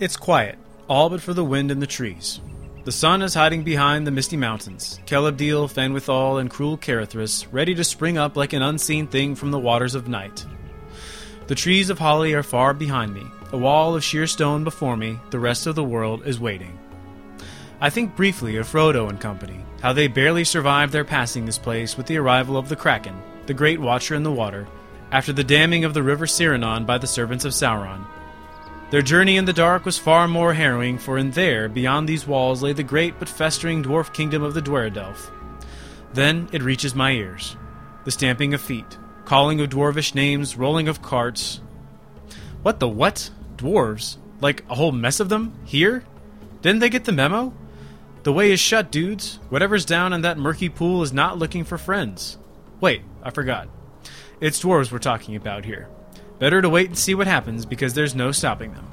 It's quiet, all but for the wind and the trees. The sun is hiding behind the misty mountains, Celebdil, Fanuidhol, and cruel Caradhras, ready to spring up like an unseen thing from the waters of night. The trees of holly are far behind me, a wall of sheer stone before me, the rest of the world is waiting. I think briefly of Frodo and company, how they barely survived their passing this place with the arrival of the Kraken, the great watcher in the water, after the damming of the river Sirannon by the servants of Sauron, their journey in the dark was far more harrowing, for in there, beyond these walls, lay the great but festering dwarf kingdom of the Dwarrowdelf. Then it reaches my ears. The stamping of feet, calling of dwarvish names, rolling of carts. What the what? Dwarves? Like a whole mess of them? Here? Didn't they get the memo? The way is shut, dudes. Whatever's down in that murky pool is not looking for friends. Wait, I forgot. It's dwarves we're talking about here. Better to wait and see what happens because there's no stopping them.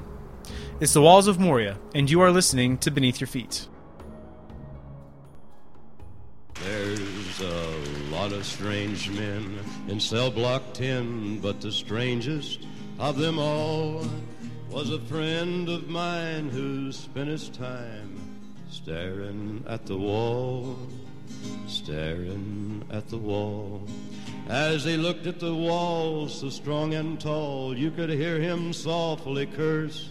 It's the walls of Moria, and you are listening to Beneath Your Feet. There's a lot of strange men in cell block 10, but the strangest of them all was a friend of mine who spent his time staring at the wall, staring at the wall. As he looked at the walls, so strong and tall, you could hear him softly curse.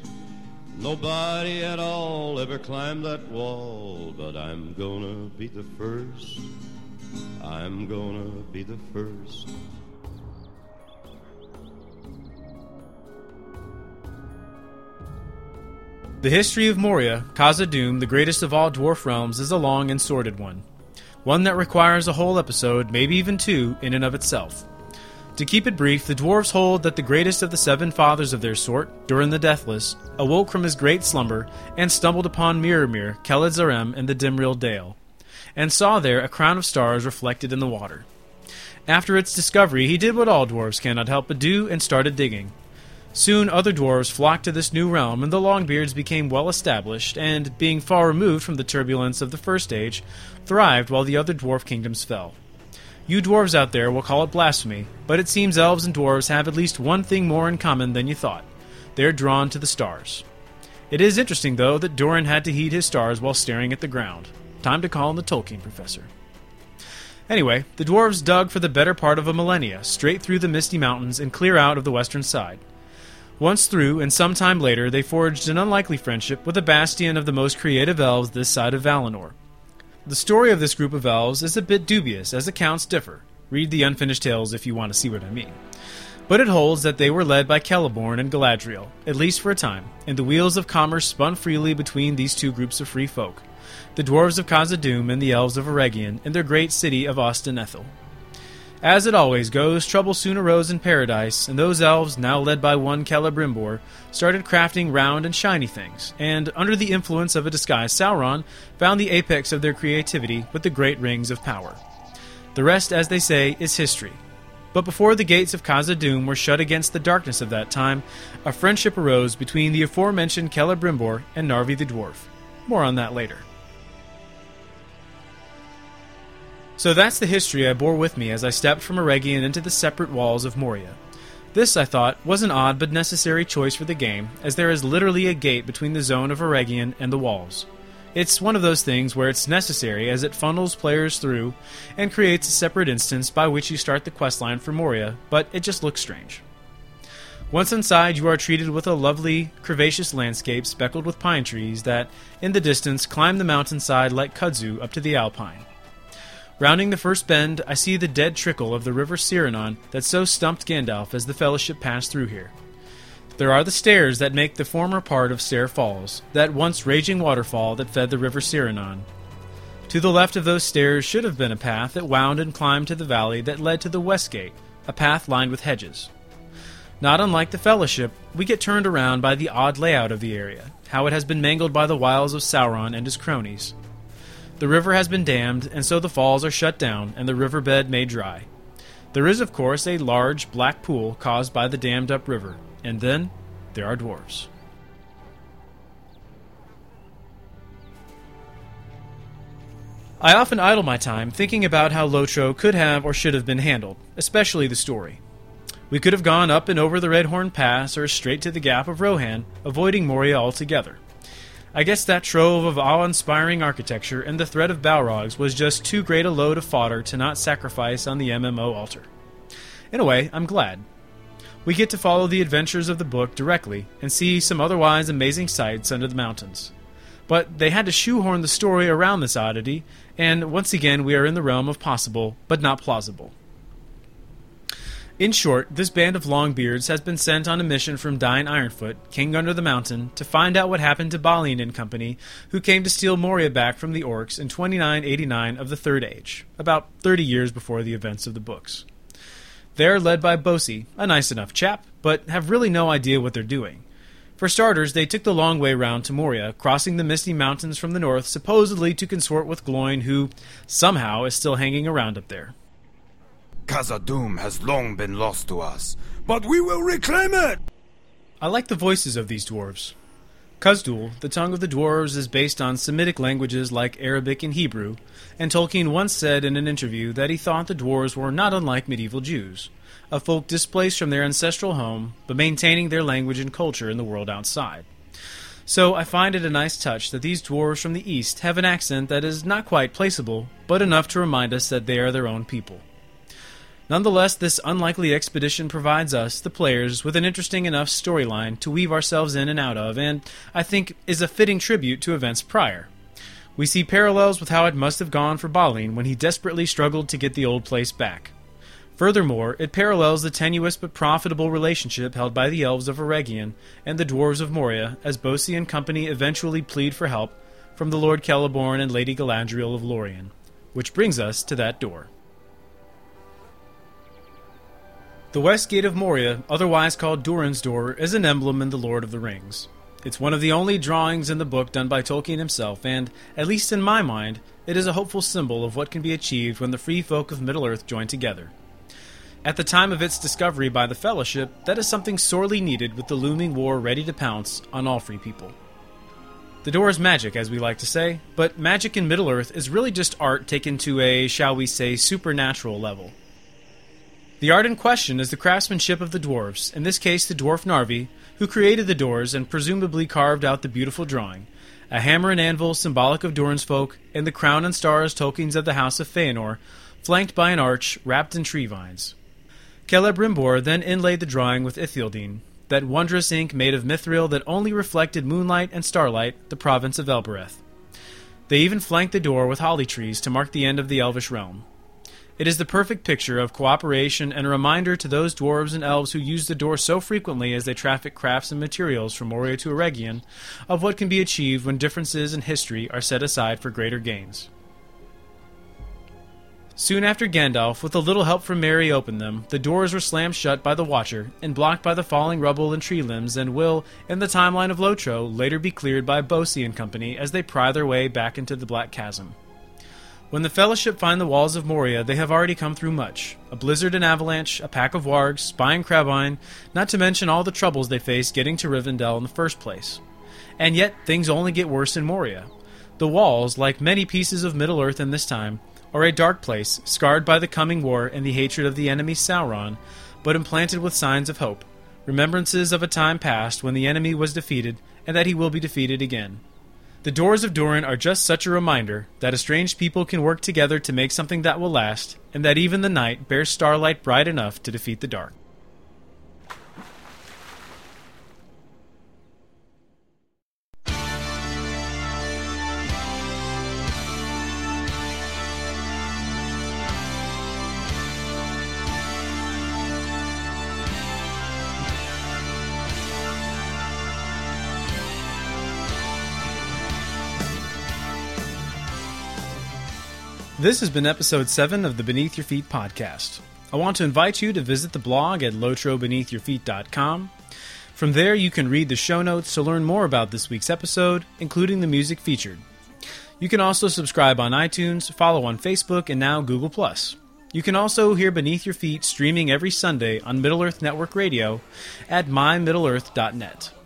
Nobody at all ever climbed that wall, but I'm gonna be the first. I'm gonna be the first. The history of Moria, Khazad-dûm, the greatest of all dwarf realms, is a long and sordid one one that requires a whole episode, maybe even two, in and of itself. To keep it brief, the dwarves hold that the greatest of the seven fathers of their sort, Durin the Deathless, awoke from his great slumber and stumbled upon Mirrormere, Kheled-zâram, and the Dimrill Dale, and saw there a crown of stars reflected in the water. After its discovery, he did what all dwarves cannot help but do and started digging. Soon other dwarves flocked to this new realm, and the Longbeards became well established, and, being far removed from the turbulence of the First Age, thrived while the other dwarf kingdoms fell. You dwarves out there will call it blasphemy, but it seems elves and dwarves have at least one thing more in common than you thought. They're drawn to the stars. It is interesting, though, that Durin had to heed his stars while staring at the ground. Time to call in the Tolkien professor. Anyway, the dwarves dug for the better part of a millennia, straight through the misty mountains and clear out of the western side. Once through, and some time later, they forged an unlikely friendship with a bastion of the most creative elves this side of Valinor. The story of this group of elves is a bit dubious, as accounts differ. Read the Unfinished Tales if you want to see what I mean. But it holds that they were led by Celeborn and Galadriel, at least for a time, and the wheels of commerce spun freely between these two groups of free folk the dwarves of Khazad-dûm and the elves of Eregion in their great city of Ost-in-Edhil. As it always goes, trouble soon arose in paradise, and those elves, now led by one Celebrimbor, started crafting round and shiny things, and, under the influence of a disguised Sauron, found the apex of their creativity with the great rings of power. The rest, as they say, is history. But before the gates of Khazad-dûm were shut against the darkness of that time, a friendship arose between the aforementioned Celebrimbor and Narvi the Dwarf. More on that later. So that's the history I bore with me as I stepped from Eregion into the separate walls of Moria. This, I thought, was an odd but necessary choice for the game, as there is literally a gate between the zone of Eregion and the walls. It's one of those things where it's necessary as it funnels players through and creates a separate instance by which you start the questline for Moria, but it just looks strange. Once inside, you are treated with a lovely, curvaceous landscape speckled with pine trees that, in the distance, climb the mountainside like kudzu up to the alpine. Rounding the first bend, I see the dead trickle of the river Sirannon that so stumped Gandalf as the Fellowship passed through here. There are the stairs that make the former part of Stair Falls, that once raging waterfall that fed the river Sirannon. To the left of those stairs should have been a path that wound and climbed to the valley that led to the west gate, a path lined with hedges. Not unlike the Fellowship, we get turned around by the odd layout of the area, how it has been mangled by the wiles of Sauron and his cronies. The river has been dammed, and so the falls are shut down and the riverbed made dry. There is, of course, a large black pool caused by the dammed up river, and then there are dwarves. I often idle my time thinking about how Lotro could have or should have been handled, especially the story. We could have gone up and over the Redhorn Pass or straight to the Gap of Rohan, avoiding Moria altogether. I guess that trove of awe inspiring architecture and the threat of Balrogs was just too great a load of fodder to not sacrifice on the MMO altar. In a way, I'm glad. We get to follow the adventures of the book directly and see some otherwise amazing sights under the mountains. But they had to shoehorn the story around this oddity, and once again we are in the realm of possible, but not plausible. In short, this band of Longbeards has been sent on a mission from Dain Ironfoot, King Under the Mountain, to find out what happened to Balin and company, who came to steal Moria back from the Orcs in 2989 of the Third Age, about 30 years before the events of the books. They're led by Bosi, a nice enough chap, but have really no idea what they're doing. For starters, they took the long way round to Moria, crossing the misty mountains from the north, supposedly to consort with Gloin, who somehow is still hanging around up there. Khazad-dûm has long been lost to us, but we will reclaim it! I like the voices of these dwarves. Khazad-dûm, the tongue of the dwarves, is based on Semitic languages like Arabic and Hebrew, and Tolkien once said in an interview that he thought the dwarves were not unlike medieval Jews, a folk displaced from their ancestral home, but maintaining their language and culture in the world outside. So I find it a nice touch that these dwarves from the east have an accent that is not quite placeable, but enough to remind us that they are their own people. Nonetheless, this unlikely expedition provides us, the players, with an interesting enough storyline to weave ourselves in and out of, and I think is a fitting tribute to events prior. We see parallels with how it must have gone for Balin when he desperately struggled to get the old place back. Furthermore, it parallels the tenuous but profitable relationship held by the elves of Eregion and the dwarves of Moria as Bosi and company eventually plead for help from the Lord Celeborn and Lady Galadriel of Lorien. Which brings us to that door. The West Gate of Moria, otherwise called Durin's Door, is an emblem in The Lord of the Rings. It's one of the only drawings in the book done by Tolkien himself, and, at least in my mind, it is a hopeful symbol of what can be achieved when the free folk of Middle Earth join together. At the time of its discovery by the Fellowship, that is something sorely needed with the looming war ready to pounce on all free people. The door is magic, as we like to say, but magic in Middle Earth is really just art taken to a, shall we say, supernatural level. The art in question is the craftsmanship of the dwarves, in this case the dwarf Narvi, who created the doors and presumably carved out the beautiful drawing. A hammer and anvil symbolic of Durin's folk, and the crown and stars tokens of the house of Feanor, flanked by an arch wrapped in tree vines. Celebrimbor then inlaid the drawing with Ithildin, that wondrous ink made of mithril that only reflected moonlight and starlight, the province of Elbereth. They even flanked the door with holly trees to mark the end of the elvish realm. It is the perfect picture of cooperation and a reminder to those dwarves and elves who use the door so frequently as they traffic crafts and materials from Moria to Eregion of what can be achieved when differences in history are set aside for greater gains. Soon after Gandalf, with a little help from Merry, opened them, the doors were slammed shut by the Watcher and blocked by the falling rubble and tree limbs, and will, in the timeline of Lotro, later be cleared by Bosi and company as they pry their way back into the Black Chasm. When the Fellowship find the walls of Moria, they have already come through much a blizzard and avalanche, a pack of wargs, spying Crebain, not to mention all the troubles they faced getting to Rivendell in the first place. And yet, things only get worse in Moria. The walls, like many pieces of Middle Earth in this time, are a dark place, scarred by the coming war and the hatred of the enemy Sauron, but implanted with signs of hope, remembrances of a time past when the enemy was defeated and that he will be defeated again. The doors of Durin are just such a reminder that estranged people can work together to make something that will last, and that even the night bears starlight bright enough to defeat the dark. This has been episode 7 of the Beneath Your Feet podcast. I want to invite you to visit the blog at lotrobeneathyourfeet.com. From there, you can read the show notes to learn more about this week's episode, including the music featured. You can also subscribe on iTunes, follow on Facebook, and now Google. You can also hear Beneath Your Feet streaming every Sunday on Middle Earth Network Radio at mymiddleearth.net.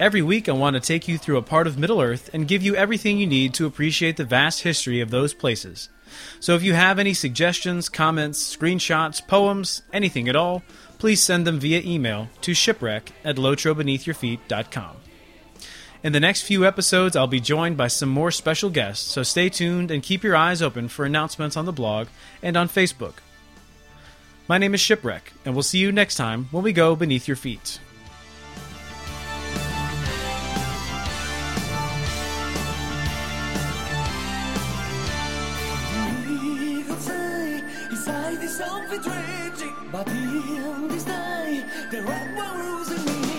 Every week, I want to take you through a part of Middle Earth and give you everything you need to appreciate the vast history of those places. So if you have any suggestions, comments, screenshots, poems, anything at all, please send them via email to shipwreck at lotrobeneathyourfeet.com. In the next few episodes, I'll be joined by some more special guests, so stay tuned and keep your eyes open for announcements on the blog and on Facebook. My name is Shipwreck, and we'll see you next time when we go beneath your feet. But in this night, the red one rules in me.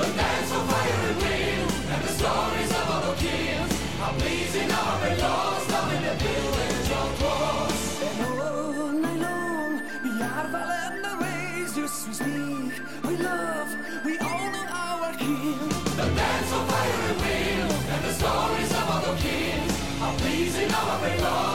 The dance of fire and wind, and the stories of our kings, are blazing our lost love in the village of Dwarfs. And all night long, we are violent the race, just we speak, we love, we all know our king. The dance of fire and wind, and the stories of our kings, are blazing our lost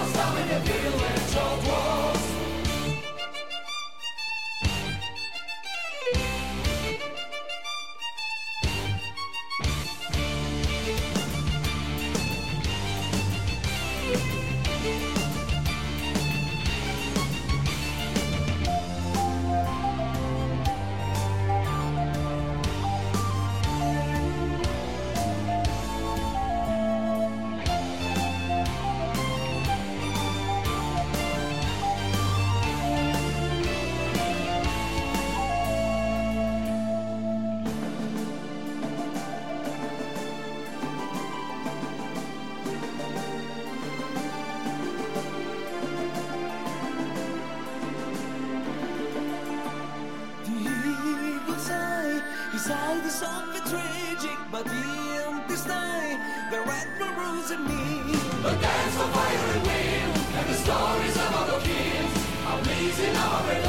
is tragic, but in this night, the red maroons in me. The dance of fire and wind, and the stories of other kings, are blazing our red